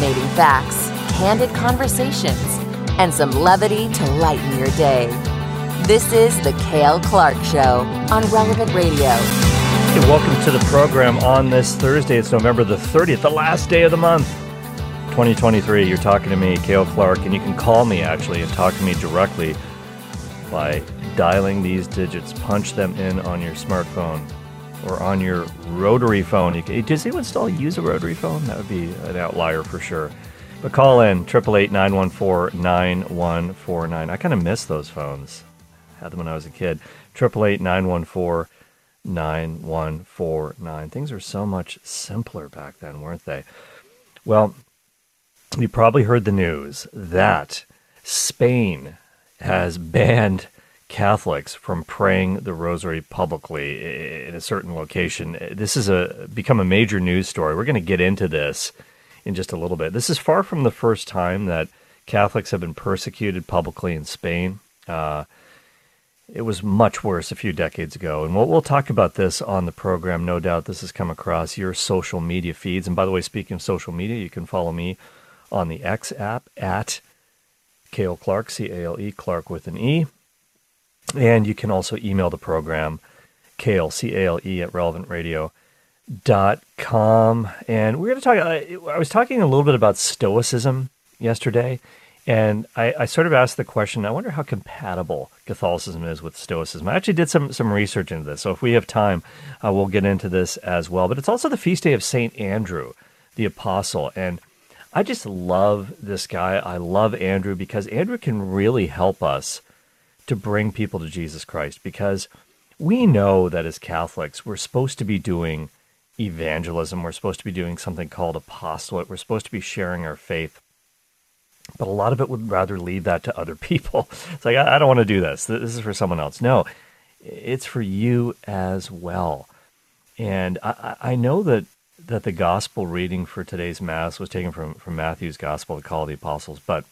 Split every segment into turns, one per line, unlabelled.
Facts, candid conversations, and some levity to lighten your day. This is The Cale Clark Show on Relevant Radio.
Hey, welcome to the program on this Thursday. It's November the 30th, the last day of the month, 2023. You're talking to me, Cale Clark, and you can call me actually and talk to me directly by dialing these digits. Punch them in on your smartphone or on your rotary phone. You can, does anyone still use a rotary phone? That would be an outlier for sure. But call in 888-914-9149. I kind of miss those phones. Had them when I was a kid. 888-914-9149. Things were so much simpler back then, weren't they? Well, you probably heard the news that Spain has banned Catholics from praying the rosary publicly in a certain location. This has become a major news story. We're going to get into this in just a little bit. This is far from the first time that Catholics have been persecuted publicly in Spain. Uh, it was much worse a few decades ago, and we'll, we'll talk about this on the program. No doubt, this has come across your social media feeds. And by the way, speaking of social media, you can follow me on the X app at Cale Clark, C A L E, Clark with an E. And you can also email the program, Cale, C A L E, at relevantradio.com. And we're going to talk, I, I was talking a little bit about Stoicism yesterday. And I, I, sort of asked the question I wonder how compatible Catholicism is with Stoicism. I actually did some, some research into this. So if we have time, uh, we'll get into this as well. But it's also the feast day of St. Andrew, the Apostle. And I just love this guy. I love Andrew because Andrew can really help us to bring people to Jesus Christ because we know that as Catholics, we're supposed to be doing evangelism. We're supposed to be doing something called apostolate. We're supposed to be sharing our faith. But a lot of it would rather leave that to other people. It's like, I, don't want to do this. This is for someone else. No, it's for you as well. And I, I know that, that the gospel reading for today's Mass was taken from, from Matthew's Gospel, the Call of the Apostles. But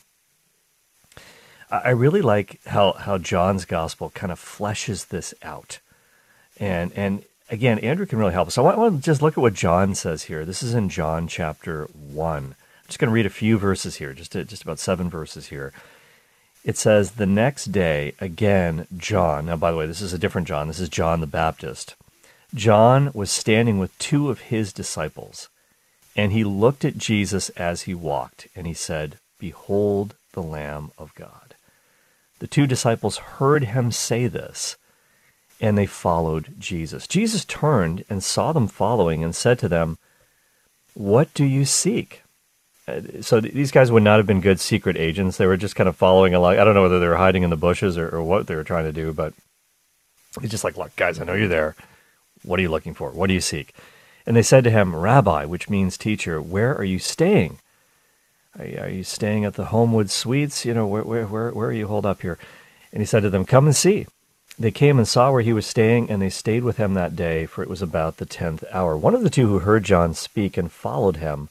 I really like how, how John's gospel kind of fleshes this out. And, and again, Andrew can really help us. So I want to just look at what John says here. This is in John chapter 1. I'm just going to read a few verses here, just, to, just about seven verses here. It says, The next day, again, John, now by the way, this is a different John, this is John the Baptist. John was standing with two of his disciples, and he looked at Jesus as he walked, and he said, Behold the Lamb of God. The two disciples heard him say this, and they followed Jesus. Jesus turned and saw them following and said to them, What do you seek? Uh, so these guys would not have been good secret agents. They were just kind of following along. I don't know whether they were hiding in the bushes or, or what they were trying to do, but he's just like, Look, guys, I know you're there. What are you looking for? What do you seek? And they said to him, Rabbi, which means teacher, where are you staying? Are you staying at the Homewood Suites? You know, where, where, where, where are you holed up here? And he said to them, Come and see. They came and saw where he was staying, and they stayed with him that day, for it was about the tenth hour. One of the two who heard John speak and followed him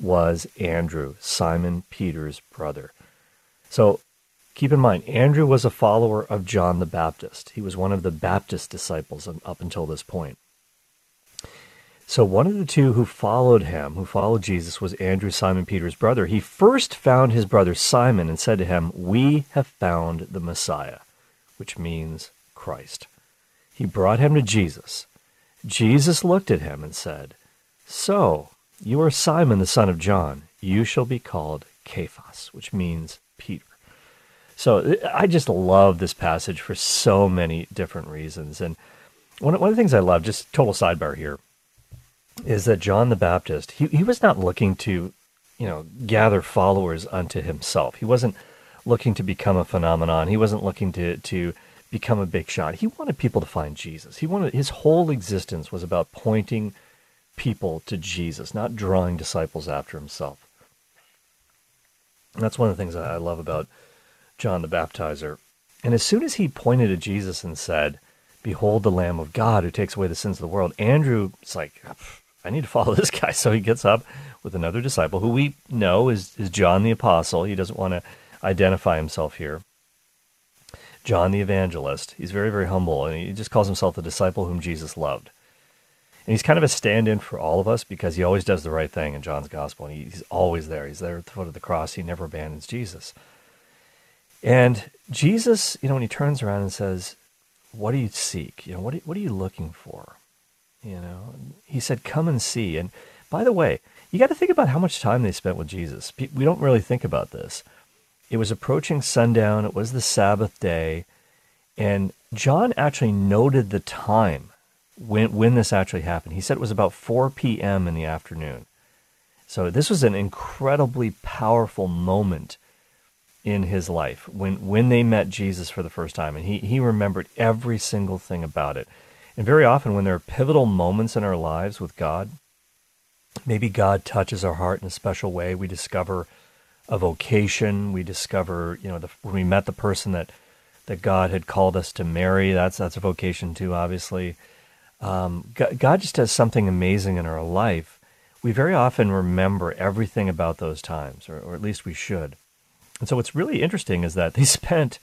was Andrew, Simon Peter's brother. So keep in mind, Andrew was a follower of John the Baptist. He was one of the Baptist disciples up until this point. So one of the two who followed him, who followed Jesus, was Andrew, Simon Peter's brother. He first found his brother Simon and said to him, We have found the Messiah, which means Christ. He brought him to Jesus. Jesus looked at him and said, So, you are Simon the son of John. You shall be called Cephas, which means Peter. So I just love this passage for so many different reasons. And one, one of the things I love, just total sidebar here, is that John the Baptist, he, he was not looking to, you know, gather followers unto himself. He wasn't looking to become a phenomenon. He wasn't looking to, to become a big shot. He wanted people to find Jesus. He wanted his whole existence was about pointing people to Jesus, not drawing disciples after himself. And that's one of the things I love about John the Baptizer. And as soon as he pointed to Jesus and said, Behold the Lamb of God who takes away the sins of the world, Andrew's like, I need to follow this guy. So he gets up with another disciple who we know is, is John the Apostle. He doesn't want to identify himself here. John the Evangelist. He's very, very humble, and he just calls himself the disciple whom Jesus loved. And he's kind of a stand in for all of us because he always does the right thing in John's gospel. And he's always there. He's there at the foot of the cross. He never abandons Jesus. And Jesus, you know, when he turns around and says, What do you seek? You know, what, what are you looking for? You know, he said, Come and see. And by the way, you got to think about how much time they spent with Jesus. We don't really think about this. It was approaching sundown, it was the Sabbath day, and John actually noted the time when, when this actually happened. He said it was about 4 p.m. in the afternoon. So this was an incredibly powerful moment in his life when, when they met Jesus for the first time. And he, he remembered every single thing about it. And very often, when there are pivotal moments in our lives with God, maybe God touches our heart in a special way. We discover a vocation. We discover, you know, the, when we met the person that that God had called us to marry. That's that's a vocation too, obviously. Um, God, God just does something amazing in our life. We very often remember everything about those times, or, or at least we should. And so, what's really interesting is that they spent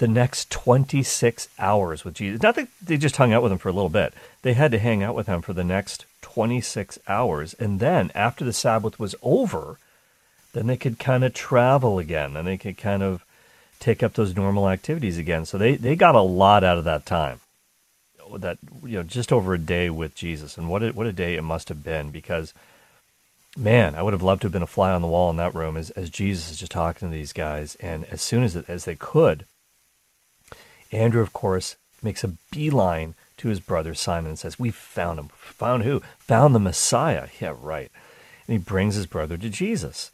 the next 26 hours with Jesus. Not that they just hung out with him for a little bit, they had to hang out with him for the next 26 hours. And then, after the Sabbath was over, then they could kind of travel again and they could kind of take up those normal activities again. So they, they got a lot out of that time. That you know, just over a day with Jesus, and what a, what a day it must have been. Because, man, I would have loved to have been a fly on the wall in that room as, as Jesus is just talking to these guys. And as soon as as they could, Andrew, of course, makes a beeline to his brother Simon and says, "We found him. Found who? Found the Messiah." Yeah, right. And he brings his brother to Jesus,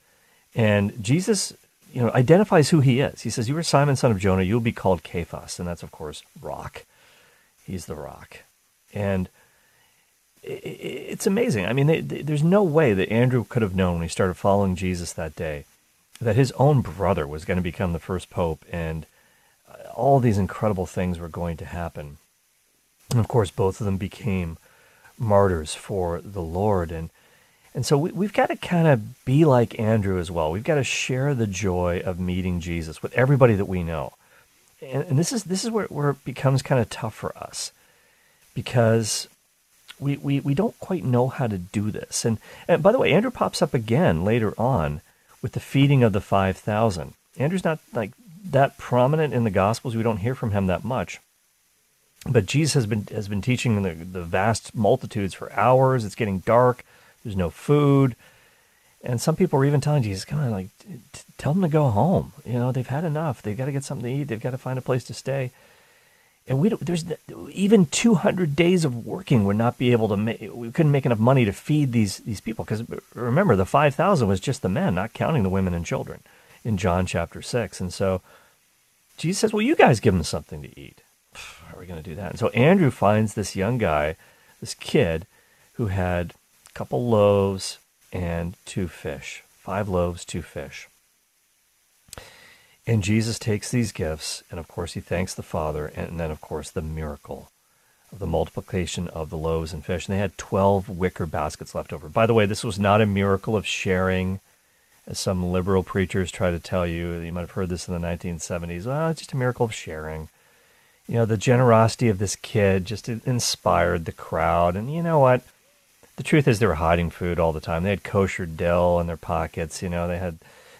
and Jesus you know, identifies who he is. He says, You are Simon, son of Jonah, you'll be called Cephas. And that's, of course, rock. He's the rock. And it's amazing. I mean, there's no way that Andrew could have known when he started following Jesus that day that his own brother was going to become the first pope and all these incredible things were going to happen. And of course, both of them became martyrs for the Lord. And and so we, have got to kind of be like Andrew as well. We've got to share the joy of meeting Jesus with everybody that we know. And, and this is this is where, where it becomes kind of tough for us because we, we, we don't quite know how to do this. And, and by the way, Andrew pops up again later on with the feeding of the 5,000. Andrew's not like that prominent in the Gospels. We don't hear from him that much. But Jesus has been has been teaching the, the vast multitudes for hours. It's getting dark. There's no food. And some people are even telling Jesus, come on, like, tell them to go home. You know, they've had enough. They've got to get something to eat. They've got to find a place to stay. And we don't. there's even 200 days of working would not be able to make, we couldn't make enough money to feed these, these people. Because remember, the 5,000 was just the men, not counting the women and children in John chapter 6. And so Jesus says, well, you guys give them something to eat. How are we going to do that? And so Andrew finds this young guy, this kid, who had a couple loaves and two fish. Five loaves, two fish. And Jesus takes these gifts, and of course, he thanks the Father, and then, of course, the miracle of the multiplication of the loaves and fish. And they had 12 wicker baskets left over. By the way, this was not a miracle of sharing, some liberal preachers try to tell you. You might have heard this in the 1970s. Well, it's just a miracle of sharing. You know, the generosity of this kid just inspired the crowd. And you know what? the truth is they were hiding food all the time. They had kosher dill in their pockets. You know, they had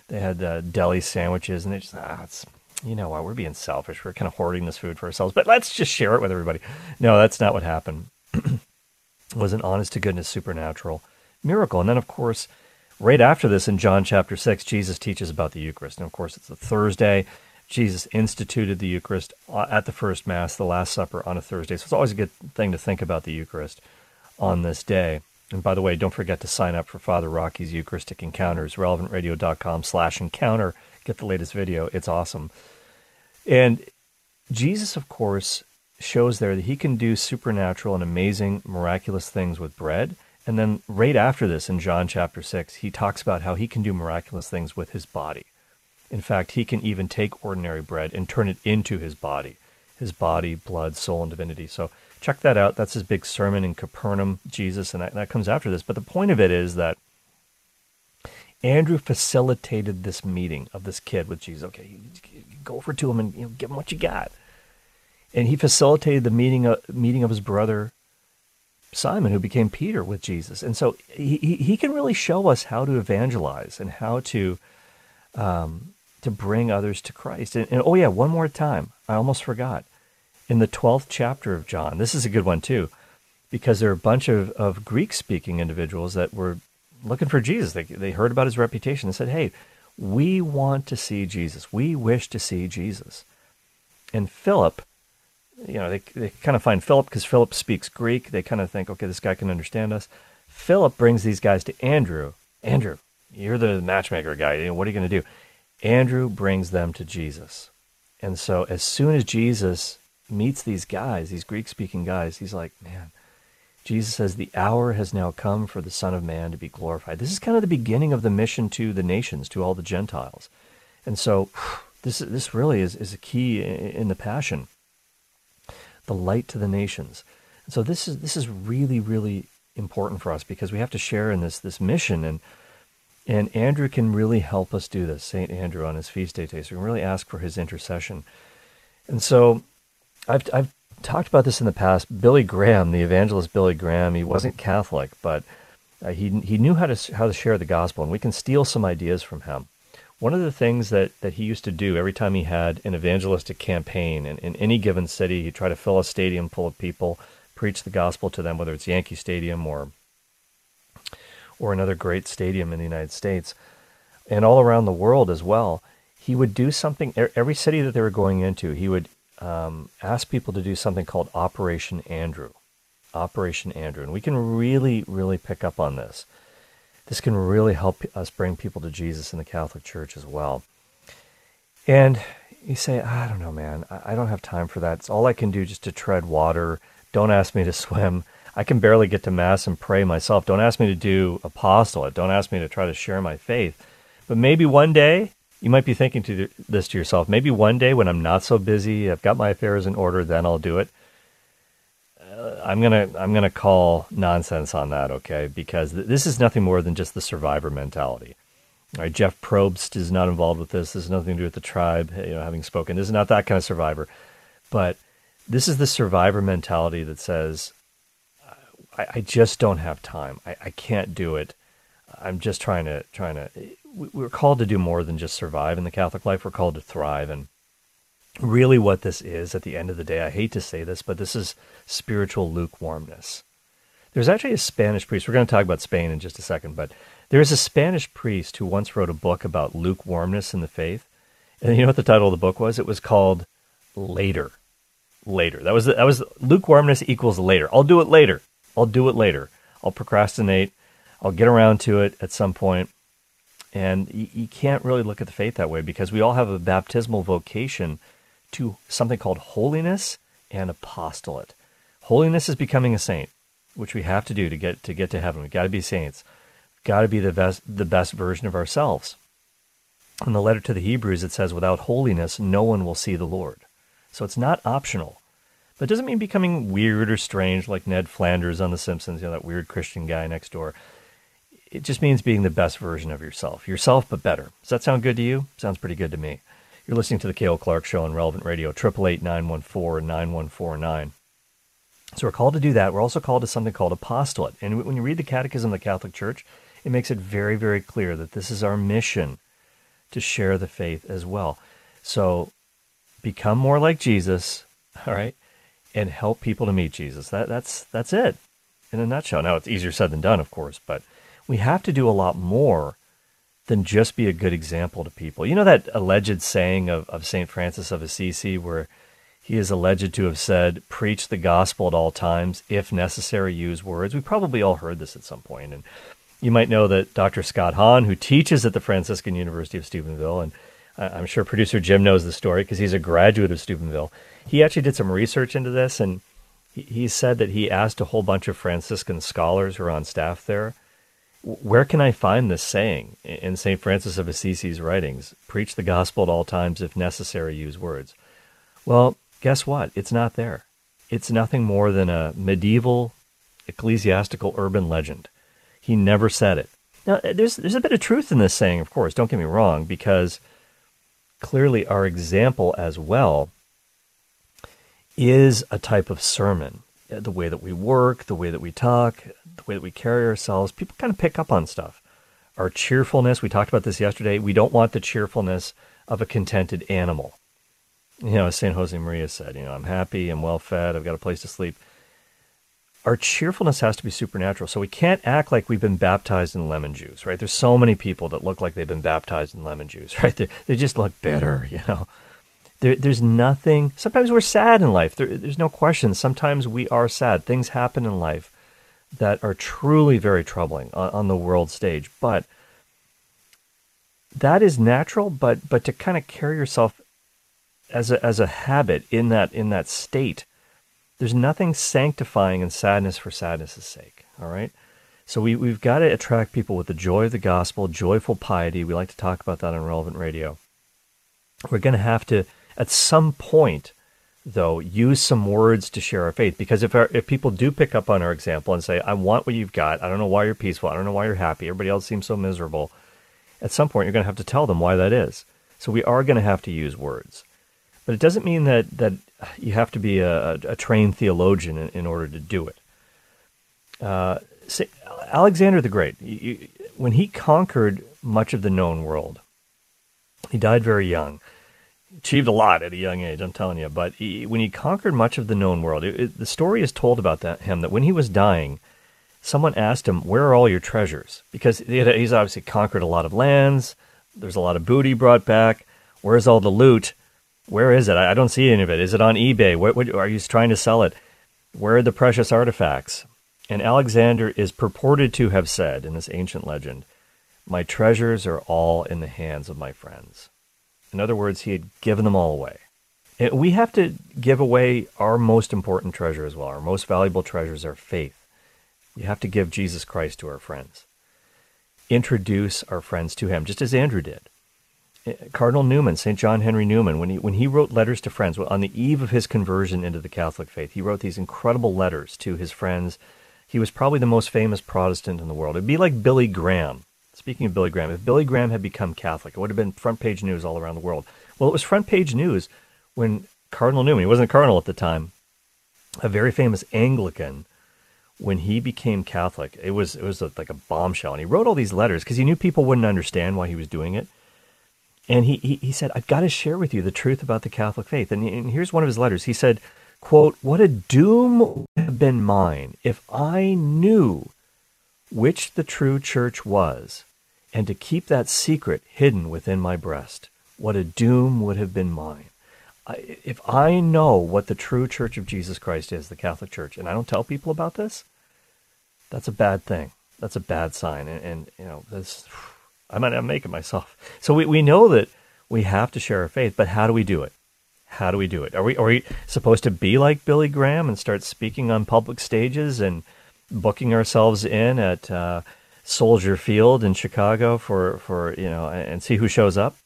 they had uh, deli sandwiches, and they just ah, it's you know what, we're being selfish. We're kind of hoarding this food for ourselves, but let's just share it with everybody. No, that's not what happened. it was an honest to goodness supernatural miracle, and then of course. Right after this, in John chapter 6, Jesus teaches about the Eucharist. And of course, it's a Thursday. Jesus instituted the Eucharist uh, at the first Mass, the Last Supper, on a Thursday. So it's always a good thing to think about the Eucharist on this day. And by the way, don't forget to sign up for Father Rocky's Eucharistic Encounters, relevantradio.com slash encounter. Get the latest video. It's awesome. And Jesus, of course, shows there that he can do supernatural and amazing, miraculous things with bread. And then right after this, in John chapter 6, he talks about how he can do miraculous things with his body. In fact, he can even take ordinary bread and turn it into his body, his body, blood, soul, and divinity. So check that out. That's his big sermon in Capernaum, Jesus, and that, that comes after this. But the point of it is that Andrew facilitated this meeting of this kid with Jesus. Okay, go over to him and you know, give him what you got. And he facilitated the meeting of, meeting of his brother Simon, who became Peter with Jesus. And so he, he can really show us how to evangelize and how to um, to bring others to Christ. And, and oh yeah, one more time, I almost forgot. In the twelfth chapter of John, this is a good one too, because there are a bunch of, of Greek speaking individuals that were looking for Jesus. They they heard about his reputation and said, Hey, we want to see Jesus. We wish to see Jesus. And Philip, you know, they, they kind of find Philip because Philip speaks Greek. They kind of think, okay, this guy can understand us. Philip brings these guys to Andrew. Andrew, you're the matchmaker guy. What are you going to do? Andrew brings them to Jesus. And so as soon as Jesus meets these guys, these Greek speaking guys, he's like, man, Jesus says, the hour has now come for the Son of Man to be glorified. This is kind of the beginning of the mission to the nations, to all the Gentiles. And so this, this really is, is a key in the passion the light to the nations. And so this is, this is really, really important for us because we have to share in this, this mission. And, and Andrew can really help us do this, St. Andrew on his feast day taste. We can really ask for his intercession. And so I've, I've talked about this in the past. Billy Graham, the evangelist Billy Graham, he wasn't Catholic, but uh, he he knew how to how to share the gospel, and we can steal some ideas from him. One of the things that, that he used to do every time he had an evangelistic campaign in, in any given city, he'd try to fill a stadium full of people, preach the gospel to them, whether it's Yankee Stadium or or another great stadium in the United States, and all around the world as well. He would do something every city that they were going into. He would um, asked people to do something called Operation Andrew. Operation Andrew. And we can really, really pick up on this. This can really help us bring people to Jesus in the Catholic Church as well. And you say, I don't know, man. I don't have time for that. It's all I can do just to tread water. Don't ask me to swim. I can barely get to Mass and pray myself. Don't ask me to do apostolate. Don't ask me to try to share my faith. But maybe one day you might be thinking to this to yourself maybe one day when i'm not so busy i've got my affairs in order then i'll do it i'm to i'm to call nonsense on that okay? Because th- this is nothing more than just the survivor mentality. All right jeff probst is not involved with this. This has nothing to do with the tribe you know having spoken. This is not that kind of survivor. But this is the survivor mentality that says i, I just don't have time. I, I can't do it. I'm just trying to trying to we're called to do more than just survive in the Catholic life. We're called to thrive. And really, what this is at the end of the day, I hate to say this, but this is spiritual lukewarmness. There's actually a Spanish priest. We're going to talk about Spain in just a second, but there's a Spanish priest who once wrote a book about lukewarmness in the faith. And you know what the title of the book was? It was called Later. Later. That was that was lukewarmness equals later. I'll do it later. I'll do it later. I'll procrastinate. I'll get around to it at some point. And you, you can't really look at the faith that way because we all have a baptismal vocation to something called holiness and apostolate. Holiness is becoming a saint, which we have to do to get to get to heaven. We've got to be saints. We've got to be the best the best version of ourselves. In the letter to the Hebrews, it says, "Without holiness, no one will see the Lord." So it's not optional. But it doesn't mean becoming weird or strange like Ned Flanders on The Simpsons, you know, that weird Christian guy next door it just means being the best version of yourself. Yourself, but better. Does that sound good to you? Sounds pretty good to me. You're listening to the Cale Clark Show on Relevant Radio, 888-914-9149. So we're called to do that. We're also called to something called apostolate. And when you read the Catechism of the Catholic Church, it makes it very, very clear that this is our mission to share the faith as well. So become more like Jesus, all right, and help people to meet Jesus. That, that's, that's it in a nutshell. Now, it's easier said than done, of course, but – we have to do a lot more than just be a good example to people. You know that alleged saying of, of St. Francis of Assisi where he is alleged to have said, preach the gospel at all times, if necessary, use words. We probably all heard this at some point. And you might know that Dr. Scott Hahn, who teaches at the Franciscan University of Steubenville, and I'm sure producer Jim knows the story because he's a graduate of Steubenville, he actually did some research into this and he said that he asked a whole bunch of Franciscan scholars who are on staff there where can I find this saying in St. Francis of Assisi's writings? Preach the gospel at all times, if necessary, use words. Well, guess what? It's not there. It's nothing more than a medieval ecclesiastical urban legend. He never said it. Now, there's, there's a bit of truth in this saying, of course, don't get me wrong, because clearly our example as well is a type of sermon. uh, the way that we work, the way that we talk, the way that we carry ourselves. People kind of pick up on stuff. Our cheerfulness, we talked about this yesterday. We don't want the cheerfulness of a contented animal. You know, as St. Josemaria said, you know, I'm happy, I'm well fed, I've got a place to sleep. Our cheerfulness has to be supernatural. So we can't act like we've been baptized in lemon juice, right? There's so many people that look like they've been baptized in lemon juice, right? They, they just look bitter, you know. There, there's nothing. Sometimes we're sad in life. There, there's no question. Sometimes we are sad. Things happen in life that are truly very troubling on, on the world stage. But that is natural. But but to kind of carry yourself as a as a habit in that in that state, there's nothing sanctifying in sadness for sadness' sake. All right. So we, we've got to attract people with the joy of the gospel, joyful piety. We like to talk about that on relevant radio. We're going to have to at some point, though, use some words to share our faith. Because if our, if people do pick up on our example and say, "I want what you've got. I don't know why you're peaceful. I don't know why you're happy. Everybody else seems so miserable," at some point you're going to have to tell them why that is. So we are going to have to use words, but it doesn't mean that that you have to be a, a trained theologian in, in, order to do it. Uh, Alexander the Great, you, when he conquered much of the known world, he died very young achieved a lot at a young age, I'm telling you. But he, when he conquered much of the known world, it, it, the story is told about that, him that when he was dying, someone asked him, "Where are all your treasures?" Because had, he's obviously conquered a lot of lands. There's a lot of booty brought back. Where's all the loot? Where is it? I, I don't see any of it. Is it on eBay? What, what are you trying to sell it? Where are the precious artifacts? And Alexander is purported to have said in this ancient legend, "My treasures are all in the hands of my friends." In other words, he had given them all away. We have to give away our most important treasure as well. Our most valuable treasures are faith. You have to give Jesus Christ to our friends. Introduce our friends to him, just as Andrew did. Eh, Cardinal Newman, St. John Henry Newman, when he, when he wrote letters to friends, on the eve of his conversion into the Catholic faith, he wrote these incredible letters to his friends. He was probably the most famous Protestant in the world. It'd be like Billy Graham Speaking of Billy Graham, if Billy Graham had become Catholic, it would have been front page news all around the world. Well, it was front page news when Cardinal Newman, he wasn't a cardinal at the time, a very famous Anglican, when he became Catholic, it was it was a, like a bombshell, and he wrote all these letters because he knew people wouldn't understand why he was doing it. And he, he, he said, I've got to share with you the truth about the Catholic faith. And, and here's one of his letters. He said, quote, What a doom would have been mine if I knew which the true church was, and to keep that secret hidden within my breast. What a doom would have been mine. I, if I know what the true church of Jesus Christ is, the Catholic Church, and I don't tell people about this, that's a bad thing. That's a bad sign. And, and you know, this, I might not make it myself. So we, we know that we have to share our faith, but how do we do it? How do we do it? Are we, are we supposed to be like Billy Graham and start speaking on public stages and booking ourselves in at uh, Soldier Field in Chicago for, for you know and see who shows up?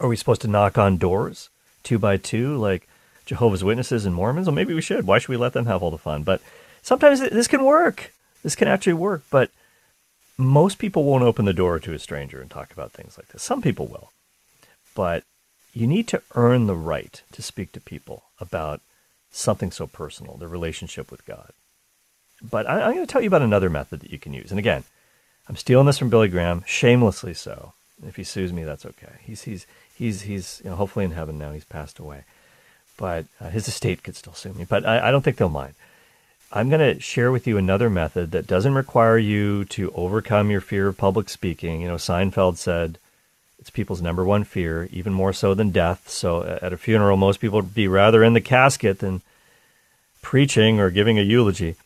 Are we supposed to knock on doors two by two like Jehovah's Witnesses and Mormons? Well, maybe we should. Why should we let them have all the fun? But sometimes this can work. This can actually work. But most people won't open the door to a stranger and talk about things like this. Some people will. But you need to earn the right to speak to people about something so personal, their relationship with God. But I, am going to tell you about another method that you can use. And again, I'm stealing this from Billy Graham, shamelessly so. If he sues me, that's okay. He's he's he's he's you know, hopefully in heaven now. He's passed away, but uh, his estate could still sue me. But I, I don't think they'll mind. I'm going to share with you another method that doesn't require you to overcome your fear of public speaking. You know, Seinfeld said it's people's number one fear, even more so than death. So at a funeral, most people would be rather in the casket than preaching or giving a eulogy.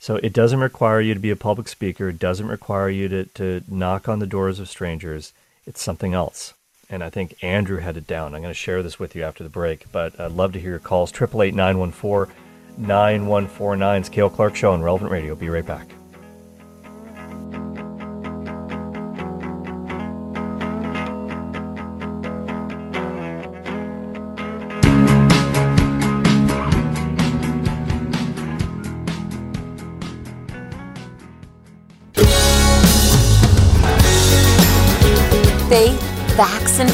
So it doesn't require you to be a public speaker. It doesn't require you to, to knock on the doors of strangers. It's something else. And I think Andrew had it down. I'm going to share this with you after the break, but I'd love to hear your calls. 888 914 9149. Cale Clark Show on Relevant Radio. Be right back.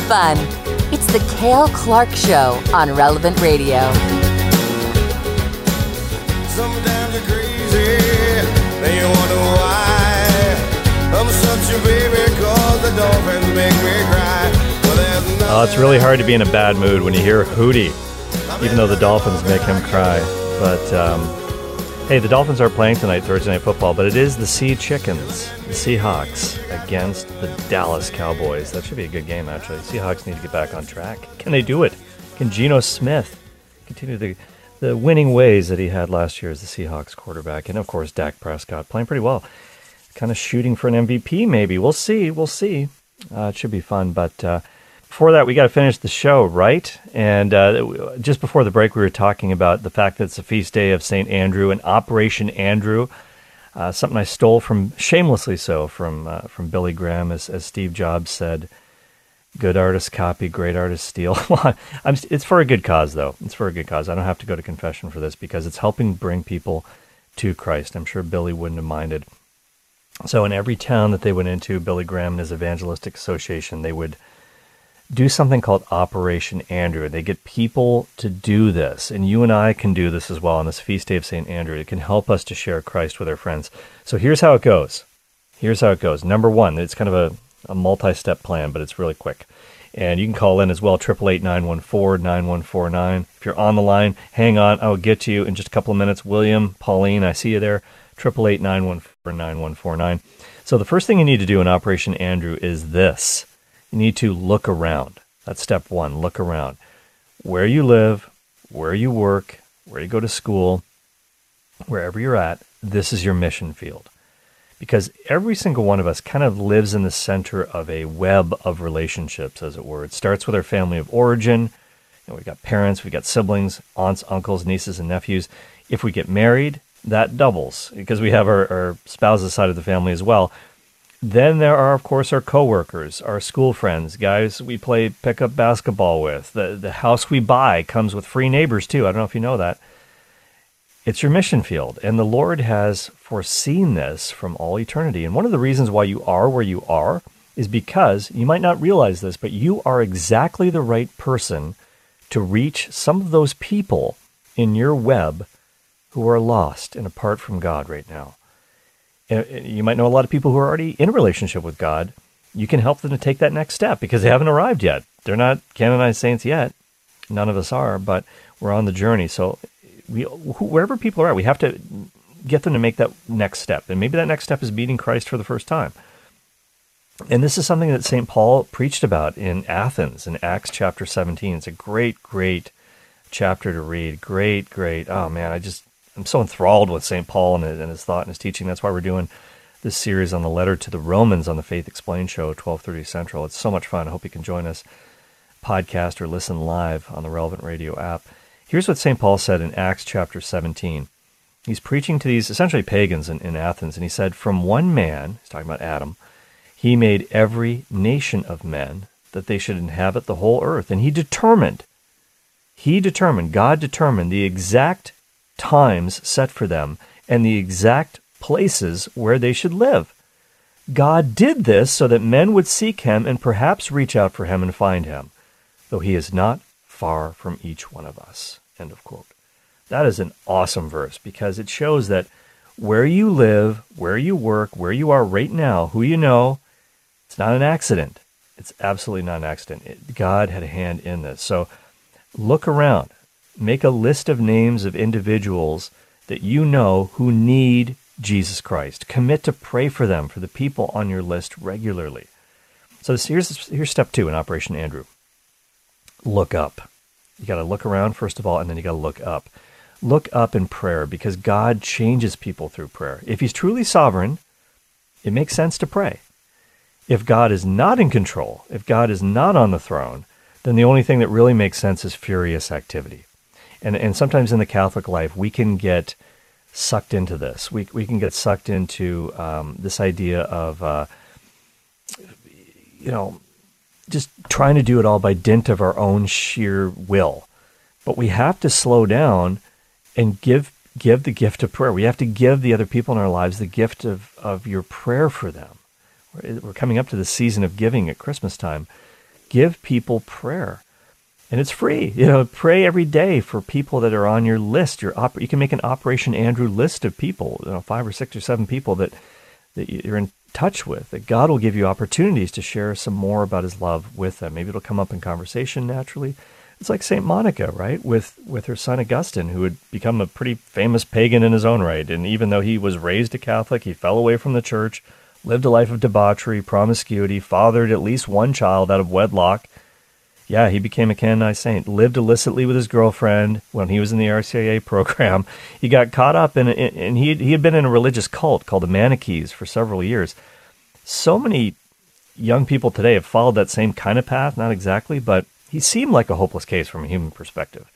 Fun. It's the Cale Clark Show on Relevant Radio.
Sometimes you're crazy, then you wonder why. I'm such a baby cause the dolphins make me cry. Well,
Oh, it's really hard to be in a bad mood when you hear Hootie, even though the Dolphins make him cry. But um, hey, the Dolphins are playing tonight, Thursday Night Football, but it is the Sea Chickens, the Seahawks, against the Dallas Cowboys. That should be a good game, actually. Seahawks need to get back on track. Can they do it? Can Geno Smith continue the, the winning ways that he had last year as the Seahawks quarterback? And of course, Dak Prescott playing pretty well. Kind of shooting for an MVP, maybe. We'll see. We'll see. Uh, it should be fun, but. Uh, before that, we got to finish the show, right? And uh, just before the break, we were talking about the fact that it's a feast day of St. Andrew and Operation Andrew. Uh, something I stole from, shamelessly so, from uh, from Billy Graham, as, as Steve Jobs said, "Good artists copy, great artists steal." It's for a good cause, though. It's for a good cause. I don't have to go to confession for this because it's helping bring people to Christ. I'm sure Billy wouldn't have minded. So, in every town that they went into, Billy Graham and his evangelistic association, they would do something called Operation Andrew. They get people to do this, and you and I can do this as well on this feast day of St. Andrew. It can help us to share Christ with our friends. So here's how it goes. Here's how it goes. Number one, it's kind of a, a multi step plan, but it's really quick. And you can call in as well, 888 914 9149. If you're on the line, hang on. I will get to you in just a couple of minutes. William, Pauline, I see you there. 888 914 9149. So the first thing you need to do in Operation Andrew is this you need to look around. That's step one look around. Where you live, where you work, where you go to school, wherever you're at, this is your mission field. Because every single one of us kind of lives in the center of a web of relationships, as it were. It starts with our family of origin. You know, we've got parents, we've got siblings, aunts, uncles, nieces, and nephews. If we get married, that doubles because we have our, our spouse's side of the family as well. Then there are, of course, our coworkers, our school friends, guys we play pickup basketball with. The the house we buy comes with free neighbors too. I don't know if you know that. It's your mission field, and the Lord has foreseen this from all eternity. And one of the reasons why you are where you are is because you might not realize this, but you are exactly the right person to reach some of those people in your web who are lost and apart from God right now. You might know a lot of people who are already in a relationship with God. You can help them to take that next step because they haven't arrived yet. They're not canonized saints yet. None of us are, but we're on the journey. So, we, wherever people are we have to get them to make that next step. And maybe that next step is meeting Christ for the first time. And this is something that St. Paul preached about in Athens in Acts chapter 17. It's a great, great chapter to read. Great, great. Oh, man, I just I'm so enthralled with St. Paul and, his thought and his teaching. That's why we're doing this series on the letter to the Romans on the Faith Explained show, 1230 Central. It's so much fun. I hope you can join us podcast or listen live on the Relevant Radio app. Here's what St. Paul said in Acts chapter 17. He's preaching to these essentially pagans in, in Athens, and he said, From one man, he's talking about Adam, he made every nation of men that they should inhabit the whole earth. And he determined, he determined, God determined the exact times set for them and the exact places where they should live. God did this so that men would seek him and perhaps reach out for him and find him, though he is not far from each one of us. End of quote. That is an awesome verse because it shows that where you live, where you work, where you are right now, who you know, it's not an accident. It's absolutely not an accident. It, God had a hand in this. So look around make a list of names of individuals that you know who need Jesus Christ. Commit to pray for them, for the people on your list regularly. So here's here's step two in Operation Andrew. Look up. You got to look around first of all, and then you got to look up. Look up in prayer because God changes people through prayer. If He's truly sovereign, it makes sense to pray. If God is not in control, if God is not on the throne, then the only thing that really makes sense is furious activity and and sometimes in the Catholic life we can get sucked into this. We we can get sucked into um, this idea of uh, you know just trying to do it all by dint of our own sheer will. But we have to slow down and give give the gift of prayer. We have to give the other people in our lives the gift of, of your prayer for them. We're coming up to the season of giving at Christmas time. Give people prayer and it's free. You know, pray every day for people that are on your list. Your op- you can make an Operation Andrew list of people, you know, five or six or seven people that that you're in touch with. That God will give you opportunities to share some more about His love with them. Maybe it'll come up in conversation naturally. It's like Saint Monica, right, with with her son Augustine, who had become a pretty famous pagan in his own right. And even though he was raised a Catholic, he fell away from the church, lived a life of debauchery, promiscuity, fathered at least one child out of wedlock yeah, he became a canonized saint. Lived illicitly with his girlfriend when he was in the RCIA program. He got caught up in, and he he had been in a religious cult called the Manichees for several years. So many young people today have followed that same kind of path. Not exactly, but he seemed like a hopeless case from a human perspective.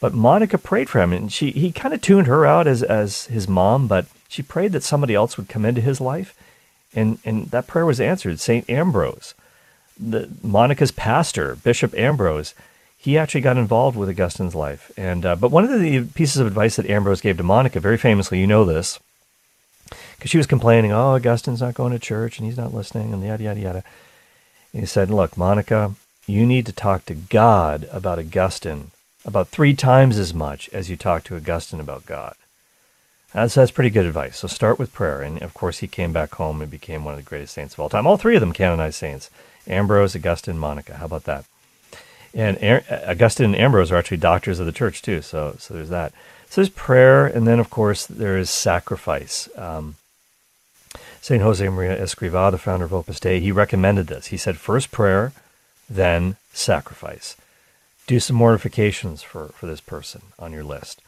But Monica prayed for him, and she he kind of tuned her out as as his mom, but she prayed that somebody else would come into his life, and and that prayer was answered. Saint Ambrose the Monica's pastor, Bishop Ambrose, he actually got involved with Augustine's life. And uh, but one of the pieces of advice that Ambrose gave to Monica, very famously, you know this, because she was complaining, "Oh, Augustine's not going to church and he's not listening," and yada yada yada. And he said, "Look, Monica, you need to talk to God about Augustine about three times as much as you talk to Augustine about God." That's, that's pretty good advice. So start with prayer. And of course, he came back home and became one of the greatest saints of all time. All three of them canonized saints. Ambrose, Augustine, Monica. How about that? And Augustine and Ambrose are actually doctors of the church too. So so there's that. So there's prayer, and then of course there is sacrifice. Um, Saint Jose Maria Escrivá, the founder of Opus Dei, he recommended this. He said first prayer, then sacrifice. Do some mortifications for, for this person on your list.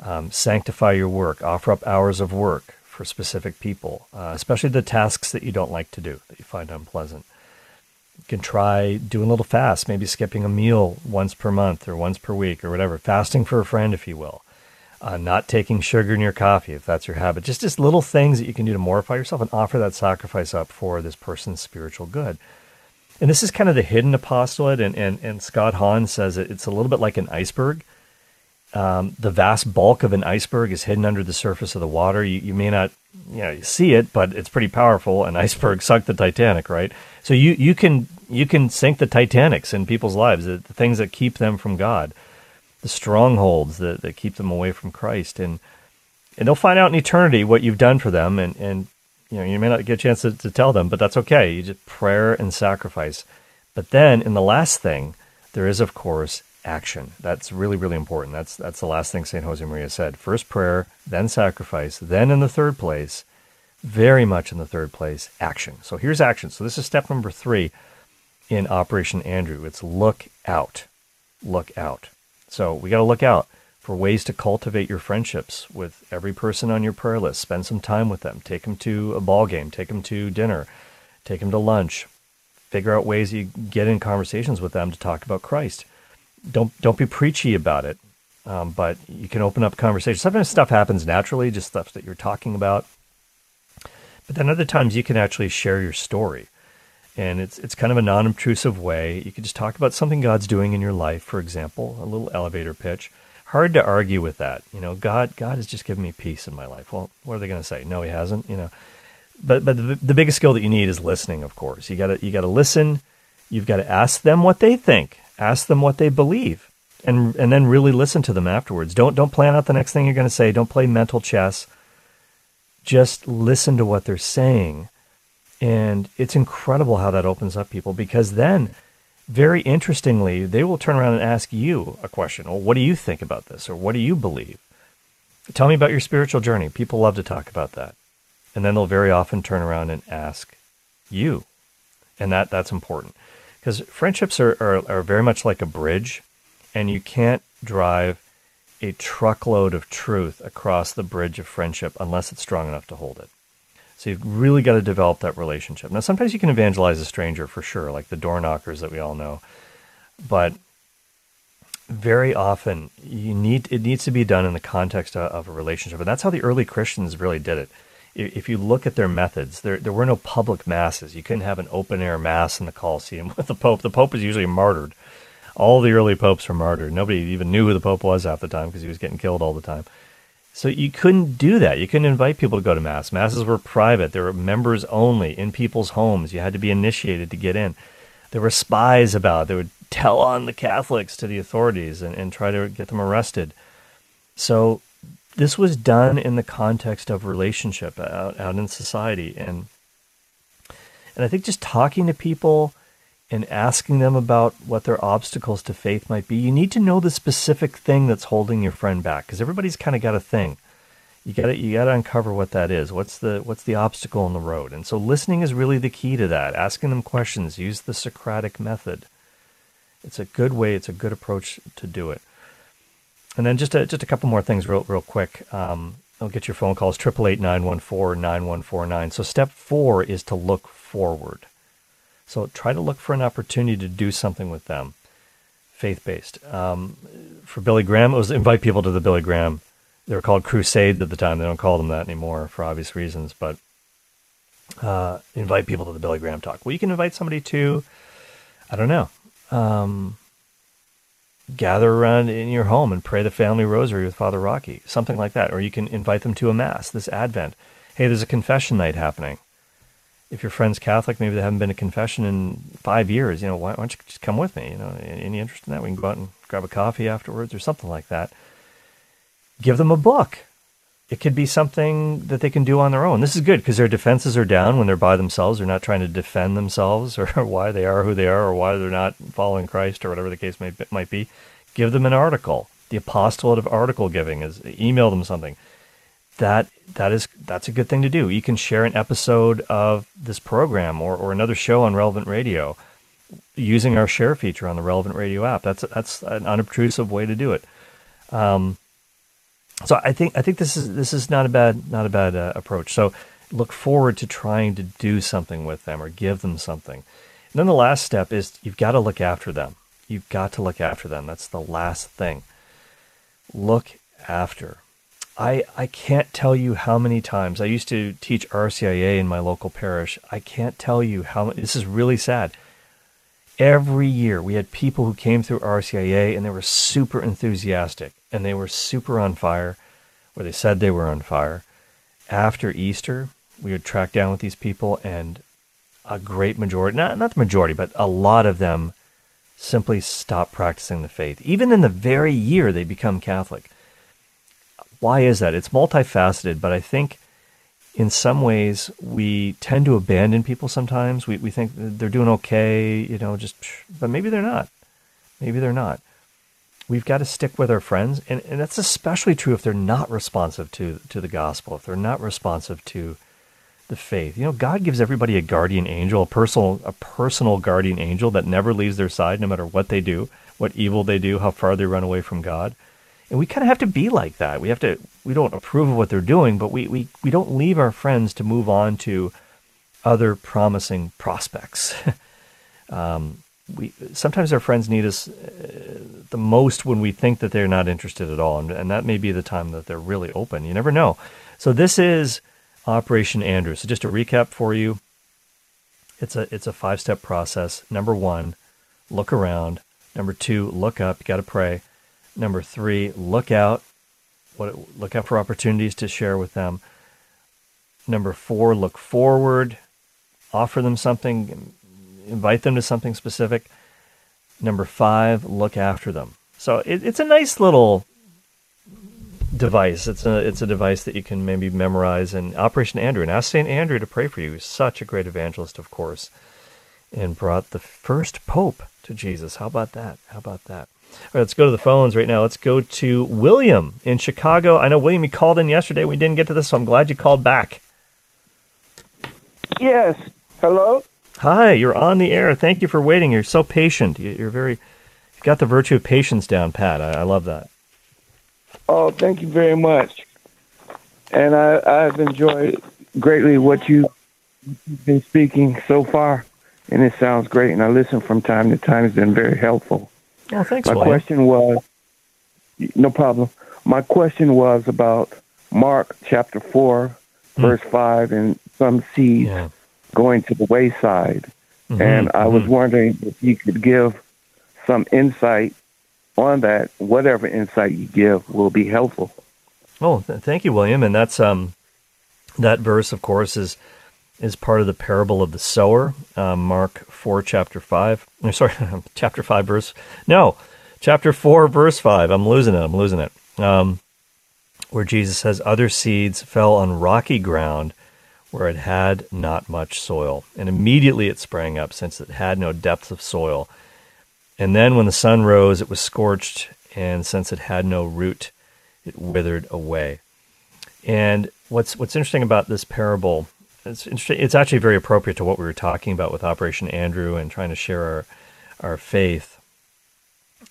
Um, sanctify your work. Offer up hours of work for specific people, uh, especially the tasks that you don't like to do, that you find unpleasant can try doing a little fast, maybe skipping a meal once per month or once per week or whatever, fasting for a friend, if you will. Uh, not taking sugar in your coffee, if that's your habit. Just, just little things that you can do to mortify yourself and offer that sacrifice up for this person's spiritual good. And this is kind of the hidden apostolate. And, and, and Scott Hahn says it, it's a little bit like an iceberg. Um, the vast bulk of an iceberg is hidden under the surface of the water. You, you may not you know, you see it, but it's pretty powerful. An iceberg sunk the Titanic, right? So you, you can you can sink the Titanics in people's lives, the, the things that keep them from God, the strongholds that, that keep them away from Christ, and and they'll find out in eternity what you've done for them, and and you know you may not get a chance to, to tell them, but that's okay. You just prayer and sacrifice. But then in the last thing, there is of course action. That's really, really important. That's that's the last thing Saint Jose Maria said. First prayer, then sacrifice, then in the third place, very much in the third place, action. So here's action. So this is step number three in Operation Andrew. It's look out. Look out. So we got to look out for ways to cultivate your friendships with every person on your prayer list. Spend some time with them. Take them to a ball game. Take them to dinner. Take them to lunch. Figure out ways you get in conversations with them to talk about Christ don't don't be preachy about it, um, but you can open up conversation. Sometimes stuff happens naturally, just stuff that you're talking about. But then other times you can actually share your story, and it's it's kind of a non-obtrusive way. You can just talk about something God's doing in your life, for example, a little elevator pitch. Hard to argue with that. You know, God God has just given me peace in my life. Well, what are they going to say? No, He hasn't. You know, but but the, the biggest skill that you need is listening. Of course, you got to you got to listen. You've got to ask them what they think ask them what they believe and and then really listen to them afterwards. Don't don't plan out the next thing you're going to say. Don't play mental chess. Just listen to what they're saying. And it's incredible how that opens up people because then very interestingly, they will turn around and ask you a question. Well, what do you think about this? Or what do you believe? Tell me about your spiritual journey. People love to talk about that. And then they'll very often turn around and ask you. And that that's important because friendships are, are, are very much like a bridge, and you can't drive a truckload of truth across the bridge of friendship unless it's strong enough to hold it. So you've really got to develop that relationship. Now, sometimes you can evangelize a stranger for sure, like the door knockers that we all know, but very often you need it needs to be done in the context of, of a relationship, and that's how the early Christians really did it if you look at their methods, there there were no public masses. You couldn't have an open air mass in the Colosseum with the Pope. The Pope was usually martyred. All the early popes were martyred. Nobody even knew who the Pope was half the time because he was getting killed all the time. So you couldn't do that. You couldn't invite people to go to mass. Masses were private. They were members only in people's homes. You had to be initiated to get in. There were spies about. They would tell on the Catholics to the authorities and, and try to get them arrested. So this was done in the context of relationship out, out in society. And, and I think just talking to people and asking them about what their obstacles to faith might be, you need to know the specific thing that's holding your friend back because everybody's kind of got a thing. You got to you got to uncover what that is. What's the what's the obstacle in the road? And so listening is really the key to that. Asking them questions. Use the Socratic method. It's a good way. It's a good approach to do it. And then just a, just a couple more things real real quick. Um, I'll get your phone calls triple eight nine one four nine one four nine. So step four is to look forward. So try to look for an opportunity to do something with them, faith based. Um, for Billy Graham, it was invite people to the Billy Graham. They were called Crusades at the time. They don't call them that anymore for obvious reasons. But uh, invite people to the Billy Graham talk. Well, you can invite somebody to, I don't know, um, gather around in your home and pray the family rosary with Father Rocky, something like that. Or you can invite them to a mass this Advent. Hey, there's a confession night happening if your friend's Catholic, maybe they haven't been to confession in five years. You know, why, why don't you just come with me? You know, any interest in that? We can go out and grab a coffee afterwards or something like that. Give them a book. It could be something that they can do on their own. This is good because their defenses are down when they're by themselves. They're not trying to defend themselves or why they are who they are or why they're not following Christ or whatever the case may, might be. Give them an article. The apostolate of article giving is email them something that that is that's a good thing to do. You can share an episode of this program or, or another show on Relevant Radio using our share feature on the Relevant Radio app. That's that's an unobtrusive way to do it. Um, so I think I think this is this is not a bad not a bad uh, approach. So look forward to trying to do something with them or give them something. And then the last step is you've got to look after them. You've got to look after them. That's the last thing. Look after. I, I can't tell you how many times I used to teach RCIA in my local parish. I can't tell you how this is really sad. Every year we had people who came through RCIA and they were super enthusiastic and they were super on fire, or they said they were on fire. After Easter, we would track down with these people and a great majority, not, not the majority, but a lot of them simply stop practicing the faith. Even in the very year they become Catholic why is that? It's multifaceted, but I think in some ways we tend to abandon people sometimes. We, we think they're doing okay, you know, just, but maybe they're not. Maybe they're not. We've got to stick with our friends, and, and that's especially true if they're not responsive to, to the gospel, if they're not responsive to the faith. You know, God gives everybody a guardian angel, a personal, a personal guardian angel that never leaves their side, no matter what they do, what evil they do, how far they run away from God. And we kind of have to be like that. We have to, we don't approve of what they're doing, but we, we, we don't leave our friends to move on to other promising prospects. um, we, sometimes our friends need us uh, the most when we think that they're not interested at all. And, and that may be the time that they're really open. You never know. So this is Operation Andrew. So just to recap for you, it's a, it's a five step process. Number one, look around. Number two, look up. You got to pray. Number three, look out. What, look out for opportunities to share with them. Number four, look forward. Offer them something. Invite them to something specific. Number five, look after them. So it, it's a nice little device. It's a it's a device that you can maybe memorize. And Operation Andrew, and ask Saint Andrew to pray for you. He's such a great evangelist, of course, and brought the first pope to Jesus. How about that? How about that? All right, let's go to the phones right now. Let's go to William in Chicago. I know, William, you called in yesterday. We didn't get to this, so I'm glad you called back.
Yes. Hello?
Hi, you're on the air. Thank you for waiting. You're so patient. You're very, you've got the virtue of patience down pat. I, I love that.
Oh, thank you very much. And I, I've enjoyed greatly what you've been speaking so far, and it sounds great. And I listen from time to time. It's been very helpful.
Oh, thanks,
My
William.
question was no problem. My question was about Mark chapter 4, verse hmm. 5, and some seeds
Yeah.
Going to the wayside.
Mhm,
And I was
mhm.
wondering if you could give some insight on that. Whatever insight you give will be helpful.
Oh, th- thank you, William. And that's um, that verse, of course, is is part of the parable of the sower, uh, Mark 4, chapter 5. No, sorry, chapter 5, verse. No, chapter 4, verse 5. I'm losing it. I'm losing it. Um, where Jesus says, Other seeds fell on rocky ground where it had not much soil. And immediately it sprang up, since it had no depth of soil. And then when the sun rose, it was scorched, and since it had no root, it withered away. And what's what's interesting about this parable it's interesting. It's actually very appropriate to what we were talking about with Operation Andrew and trying to share our our faith.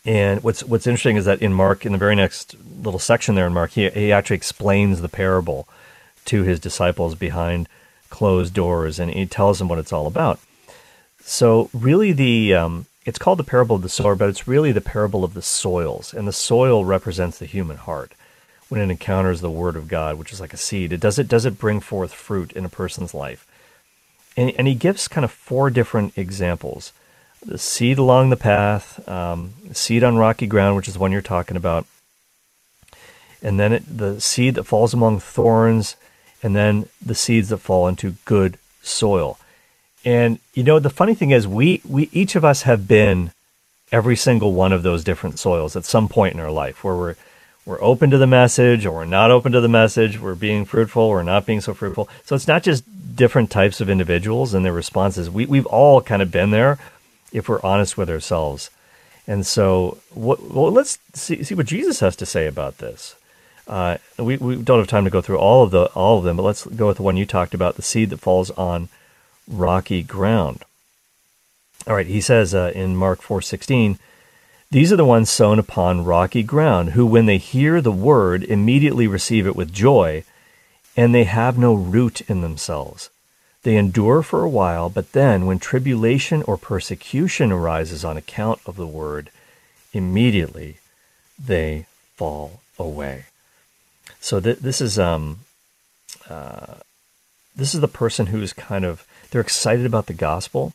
And what's what's interesting is that in Mark, in the very next little section there in Mark, he he actually explains the parable to his disciples behind closed doors, and he tells them what it's all about. So really, the um, it's called the parable of the sower, but it's really the parable of the soils, and the soil represents the human heart when it encounters the Word of God, which is like a seed. It does it does it bring forth fruit in a person's life, and, and he gives kind of four different examples: the seed along the path, um, seed on rocky ground, which is the one you're talking about, and then it, the seed that falls among thorns, and then the seeds that fall into good soil. And you know the funny thing is, we we each of us have been every single one of those different soils at some point in our life where we're we're open to the message or we're not open to the message. We're being fruitful. We're not being so fruitful. So it's not just different types of individuals and their responses. We, we've all kind of been there if we're honest with ourselves. And so, what, well, let's see, see what Jesus has to say about this. Uh, we, we don't have time to go through all of the all of them, but let's go with the one you talked about, the seed that falls on rocky ground. All right, he says uh, in Mark four sixteen, these are the ones sown upon rocky ground, who, when they hear the word, immediately receive it with joy, and they have no root in themselves. They endure for a while, but then, when tribulation or persecution arises on account of the word, immediately they fall away. So th- this is um, uh, this is the person who's kind of they're excited about the gospel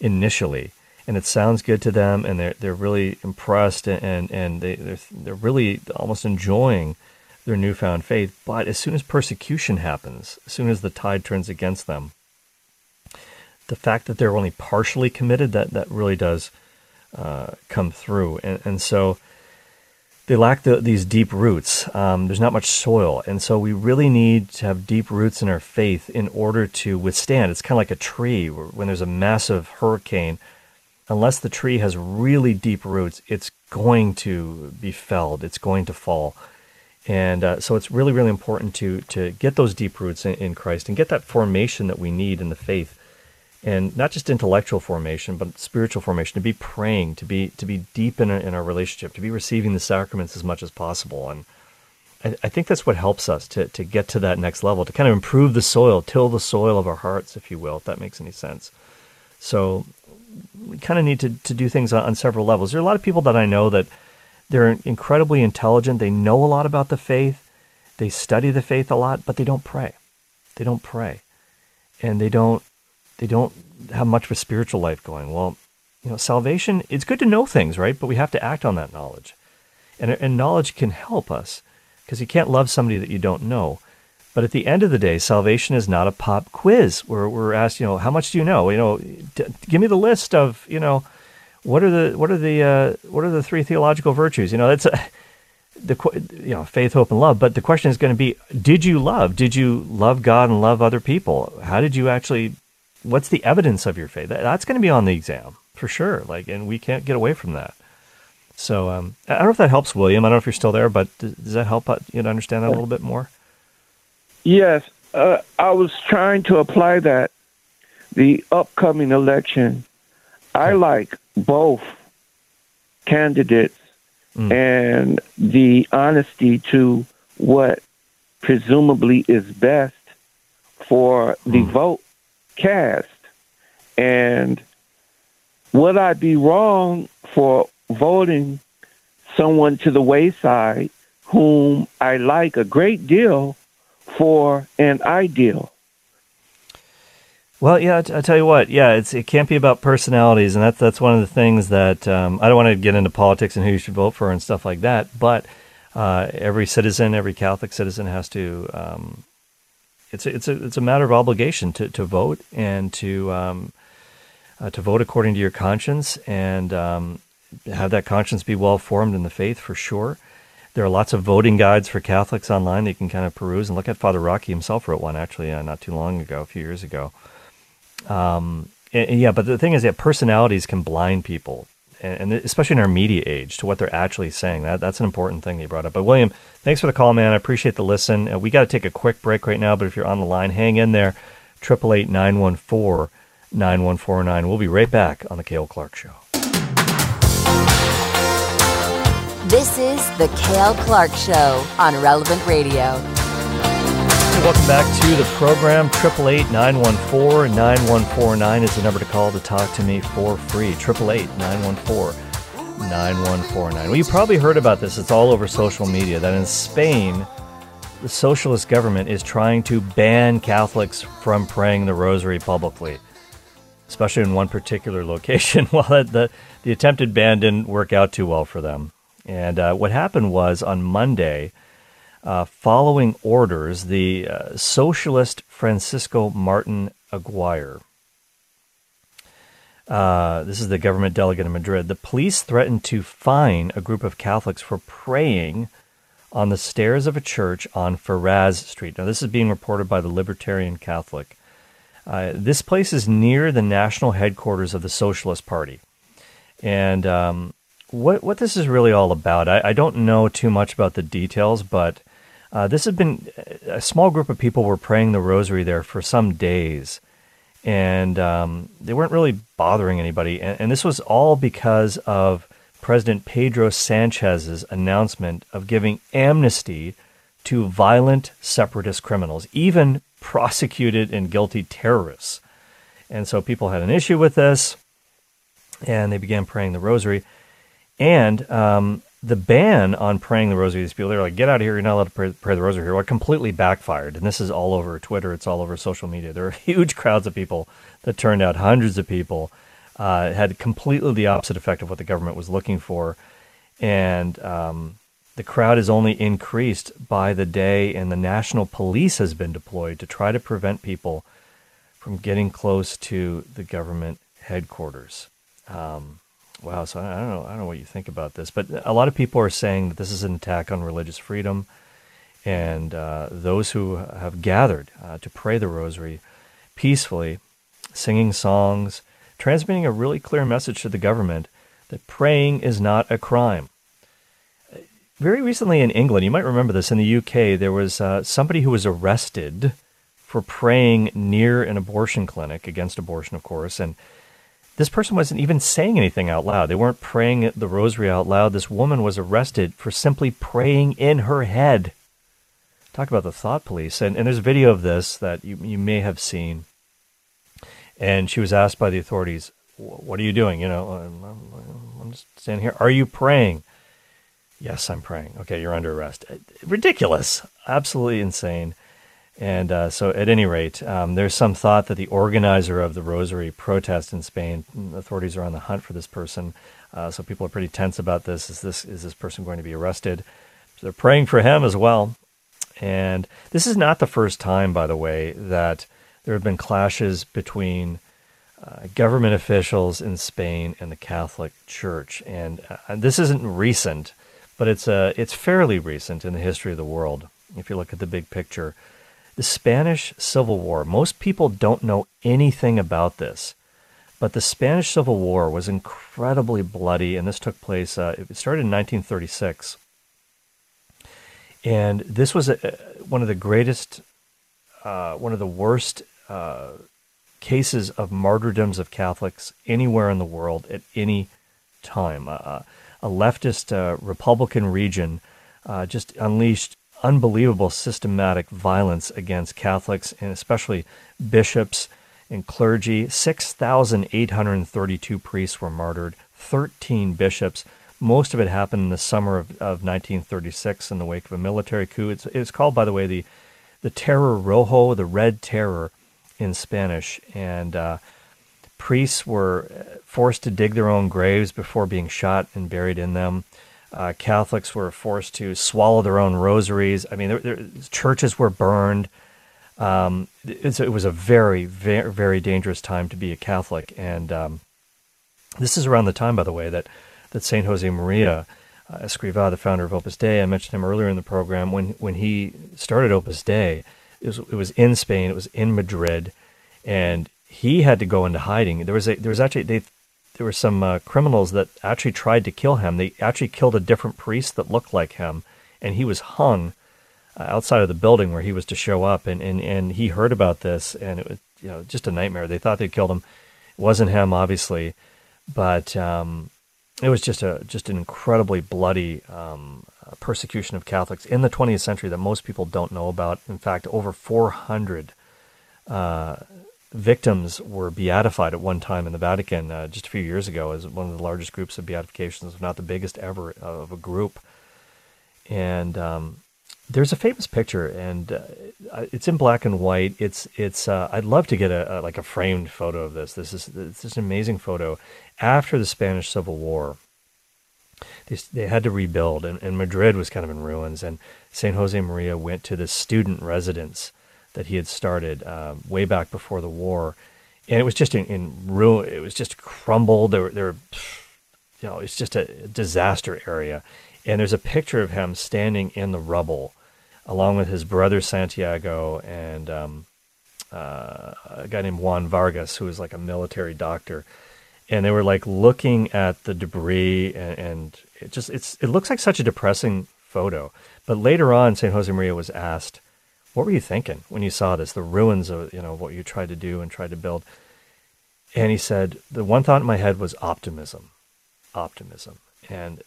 initially, and it sounds good to them, and they're they're really impressed, and and they they're, they're really almost enjoying their newfound faith. But as soon as persecution happens, as soon as the tide turns against them, the fact that they're only partially committed that that really does uh, come through, and and so they lack the, these deep roots. Um, there's not much soil, and so we really need to have deep roots in our faith in order to withstand. It's kind of like a tree when there's a massive hurricane unless the tree has really deep roots, it's going to be felled. It's going to fall. And uh, so it's really, really important to to get those deep roots in, in, Christ and get that formation that we need in the faith, and not just intellectual formation, but spiritual formation. To be praying, to be to be deep in, a, in our relationship, to be receiving the sacraments as much as possible. And I, I think that's what helps us to to get to that next level, to kind of improve the soil, till the soil of our hearts, if you will, if that makes any sense. So we kind of need to, to do things on, on several levels. There are a lot of people that I know that they're incredibly intelligent. They know a lot about the faith. They study the faith a lot, but they don't pray. They don't pray, and they don't they don't have much of a spiritual life going. Well, you know, salvation. It's good to know things, right? But we have to act on that knowledge, and and knowledge can help us because you can't love somebody that you don't know. But at the end of the day, salvation is not a pop quiz where we're asked, you know, how much do you know? You know, d- give me the list of, you know, what are the what are the uh, what are the three theological virtues? You know, that's a, the you know faith, hope, and love. But the question is going to be: Did you love? Did you love God and love other people? How did you actually? What's the evidence of your faith? That, That's going to be on the exam for sure. Like, and we can't get away from that. So um, I don't know if that helps, William. I don't know if you're still there, but does that help uh, you to understand that a little bit more?
Yes, uh, I was trying to apply that. The upcoming election, I like both candidates mm. and the honesty to what presumably is best for the mm. vote cast. And would I be wrong for voting someone to the wayside whom I like a great deal for an ideal.
Well, yeah, I tell you what, yeah, it's it can't be about personalities, and that's that's one of the things that um, I don't want to get into politics and who you should vote for and stuff like that. But uh, every citizen, every Catholic citizen, has to um, it's a, it's a it's a matter of obligation to, to vote and to um, uh, to vote according to your conscience and um, have that conscience be well formed in the faith for sure. There are lots of voting guides for Catholics online that you can kind of peruse and look at. Father Rocky himself wrote one actually uh, not too long ago, a few years ago. Um, and, and yeah, but the thing is that personalities can blind people, and, especially in our media age, to what they're actually saying. That that's an important thing you brought up. But William, thanks for the call, man. I appreciate the listen. Uh, we got to take a quick break right now, but if you're on the line, hang in there. Triple eight nine one four nine one four nine. We'll be right back on the Cale Clark Show.
This is the Cale Clark Show on Relevant Radio.
Welcome back to the program. 888-914-9149 is the number to call to talk to me for free. 888-914-9149. Well, you probably heard about this. It's all over social media that in Spain, the socialist government is trying to ban Catholics from praying the rosary publicly, especially in one particular location. well, the, the attempted ban didn't work out too well for them. And uh, what happened was on Monday – uh, following orders, the uh, socialist Francisco Martin Aguirre, uh, this is the government delegate in Madrid, the police threatened to fine a group of Catholics for praying on the stairs of a church on Ferraz Street. Now, this is being reported by the Libertarian Catholic. Uh, this place is near the national headquarters of the Socialist Party. And um, what what this is really all about, I, I, don't know too much about the details, but uh, this had been a small group of people were praying the rosary there for some days, and um, they weren't really bothering anybody. And, and, this was all because of President Pedro Sanchez's announcement of giving amnesty to violent separatist criminals, even prosecuted and guilty terrorists. And so people had an issue with this, and they began praying the rosary. And um, the ban on praying the rosary, these people, they're like, get out of here. You're not allowed to pray, pray the rosary here. Well, completely backfired. And this is all over Twitter. It's all over social media. There are huge crowds of people that turned out, hundreds of people. Uh, had completely the opposite effect of what the government was looking for. And um, the crowd is only increased by the day, and the national police has been deployed to try to prevent people from getting close to the government headquarters. Um, Wow. So I don't know. I don't know what you think about this, but a lot of people are saying that this is an attack on religious freedom, and uh, those who have gathered uh, to pray the Rosary peacefully, singing songs, transmitting a really clear message to the government that praying is not a crime. Very recently in England, you might remember this. In the UK, there was uh, somebody who was arrested for praying near an abortion clinic against abortion, of course, and this person wasn't even saying anything out loud. They weren't praying the rosary out loud. This woman was arrested for simply praying in her head. Talk about the thought police. And, and there's a video of this that you, you may have seen. And she was asked by the authorities, What are you doing? You know, I'm, I'm just standing here. Are you praying? Yes, I'm praying. Okay, you're under arrest. Ridiculous. Absolutely insane. And uh, so, at any rate, um, there's some thought that the organizer of the Rosary protest in Spain, authorities are on the hunt for this person. Uh, so people are pretty tense about this. Is this is this person going to be arrested? So they're praying for him as well. And this is not the first time, by the way, that there have been clashes between uh, government officials in Spain and the Catholic Church. And uh, this isn't recent, but it's uh, it's fairly recent in the history of the world. If you look at the big picture. The Spanish Civil War. Most people don't know anything about this, but the Spanish Civil War was incredibly bloody, and this took place, uh, it started in 1936. And this was a, one of the greatest, uh, one of the worst uh, cases of martyrdoms of Catholics anywhere in the world at any time. a leftist uh, Republican region uh, just unleashed unbelievable systematic violence against Catholics and especially bishops and clergy. 6,832 priests were martyred, 13 bishops. Most of it happened in the summer of, of 1936 in the wake of a military coup. It's, it's called, by the way, the, the Terror Rojo, the Red Terror in Spanish. And uh, priests were forced to dig their own graves before being shot and buried in them. Uh, Catholics were forced to swallow their own rosaries. I mean, there, there, churches were burned. Um, it's, it was a very, very, very dangerous time to be a Catholic, and um, this is around the time, by the way, that that Saint Jose Maria uh, Escrivá, the founder of Opus Dei, I mentioned him earlier in the program when when he started Opus Dei. It was, it was in Spain. It was in Madrid, and he had to go into hiding. There was a there was actually they there were some uh, criminals that actually tried to kill him. They actually killed a different priest that looked like him, and he was hung uh, outside of the building where he was to show up. And, and, and he heard about this, and it was you know just a nightmare. They thought they'd killed him. It wasn't him, obviously, but um, it was just a just an incredibly bloody um, persecution of Catholics in the 20th century that most people don't know about. In fact, over 400 uh, victims were beatified at one time in the Vatican uh, just a few years ago as one of the largest groups of beatifications, if not the biggest ever of a group. And um, there's a famous picture, and uh, it's in black and white. It's it's. Uh, I'd love to get a, a, like a framed photo of this. This is this is an amazing photo. After the Spanish Civil War, they they had to rebuild, and, and Madrid was kind of in ruins. And Saint Jose Maria went to this student residence that he had started uh, way back before the war, and it was just in, in ruin. It was just crumbled. There, there, you know, it's just a disaster area. And there's a picture of him standing in the rubble, along with his brother Santiago and um, uh, a guy named Juan Vargas, who was like a military doctor. And they were like looking at the debris, and, and it just it's it looks like such a depressing photo. But later on, San Jose Maria was asked what were you thinking when you saw this? The ruins of you know what you tried to do and tried to build. And he said the one thought in my head was optimism, optimism, and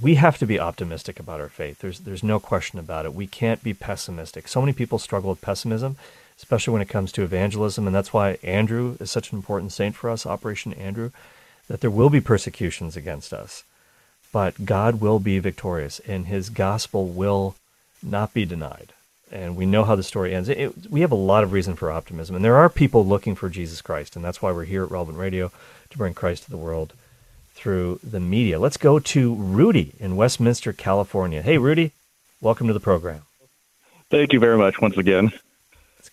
we have to be optimistic about our faith. There's there's no question about it. We can't be pessimistic. So many people struggle with pessimism, especially when it comes to evangelism, and that's why Andrew is such an important saint for us, Operation Andrew, that there will be persecutions against us, but God will be victorious, and His gospel will not be denied and we know how the story ends. It, it, we have a lot of reason for optimism, and there are people looking for Jesus Christ, and that's why we're here at Relevant Radio to bring Christ to the world through the media. Let's go to Rudy in Westminster, California. Hey, Rudy, welcome to the program.
Thank you very much once again.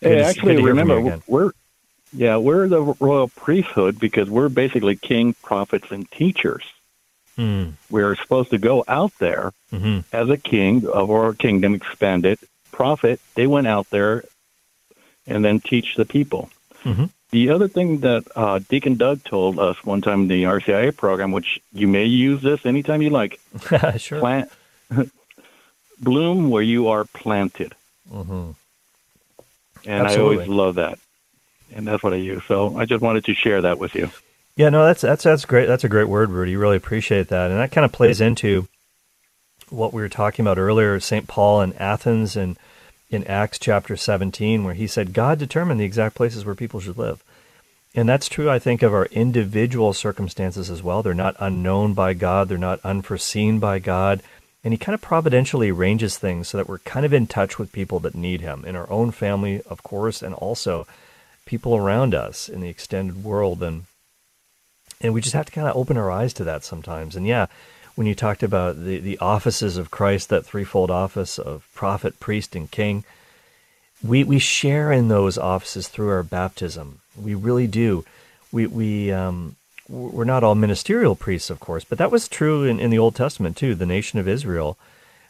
Hey, actually, remember we're yeah we're the royal priesthood because we're basically king, prophets, and teachers.
Mm.
We're supposed to go out there
mm-hmm.
as a king of our kingdom, expand it, prophet, they went out there and then teach the people.
Mm-hmm.
The other thing that uh, Deacon Doug told us one time in the RCIA program, which you may use this anytime you like,
sure.
plant, bloom where you are planted.
Mm-hmm.
And Absolutely. I always love that, and that's what I use. So I just wanted to share that with you.
Yeah, no, that's that's that's great. That's a great word, Rudy. Really appreciate that, and that kind of plays into what we were talking about earlier, St. Paul and Athens and in Acts chapter 17, where he said God determined the exact places where people should live. And that's true, I think, of our individual circumstances as well. They're not unknown by God, they're not unforeseen by God. And he kind of providentially arranges things so that we're kind of in touch with people that need him in our own family, of course, and also people around us in the extended world. And and we just have to kind of open our eyes to that sometimes. And yeah, when you talked about the, the offices of Christ, that threefold office of prophet, priest, and king, we, we share in those offices through our baptism. We really do. We, we, um, we're not all ministerial priests, of course, but that was true in, in the Old Testament too. The nation of Israel,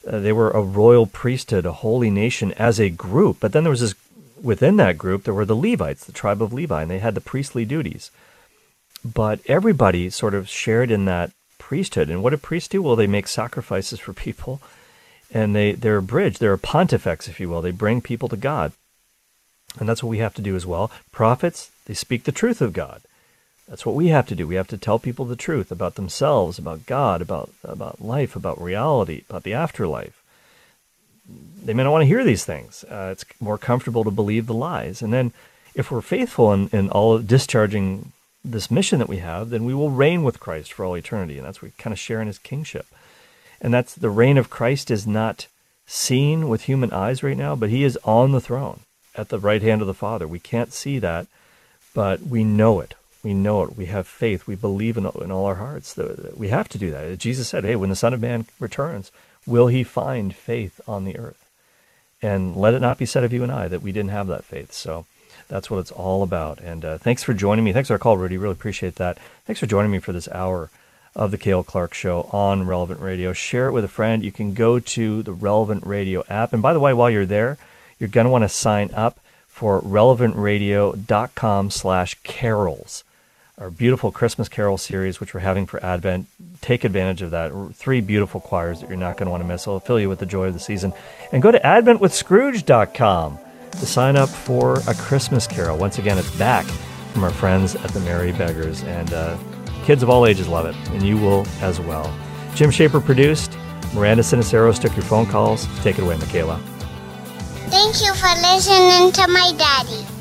uh, they were a royal priesthood, a holy nation as a group. But then there was this, within that group, there were the Levites, the tribe of Levi, and they had the priestly duties. But everybody sort of shared in that priesthood. And what do priests do? Well, they make sacrifices for people, and they they're a bridge. They're a pontifex, if you will. They bring people to God, and that's what we have to do as well. Prophets they speak the truth of God. That's what we have to do. We have to tell people the truth about themselves, about God, about about life, about reality, about the afterlife. They may not want to hear these things. Uh, it's more comfortable to believe the lies. And then, if we're faithful in, in all discharging this mission that we have, then we will reign with Christ for all eternity. And that's what we kind of share in his kingship. And that's the reign of Christ is not seen with human eyes right now, but he is on the throne at the right hand of the Father. We can't see that, but we know it. We know it. We have faith. We believe in, in all our hearts. We have to do that. Jesus said, hey, when the Son of Man returns, will he find faith on the earth? and let it not be said of you and I that we didn't have that faith. So that's what it's all about. And uh, thanks for joining me. Thanks for our call, Rudy. Really appreciate that. Thanks for joining me for this hour of the Cale Clark Show on Relevant Radio. Share it with a friend. You can go to the Relevant Radio app. And by the way, while you're there, you're going to want to sign up for relevantradio.com slash carols our beautiful Christmas Carol series, which we're having for Advent. Take advantage of that. Three beautiful choirs that you're not going to want to miss. It'll fill you with the joy of the season. And go to adventwithscrooge.com to sign up for a Christmas Carol. Once again, it's back from our friends at the Merry Beggars. And uh, kids of all ages love it, and you will as well. Jim Shaper produced. Miranda Siniceros took your phone calls. Take it away, Michaela.
Thank you for listening to my daddy.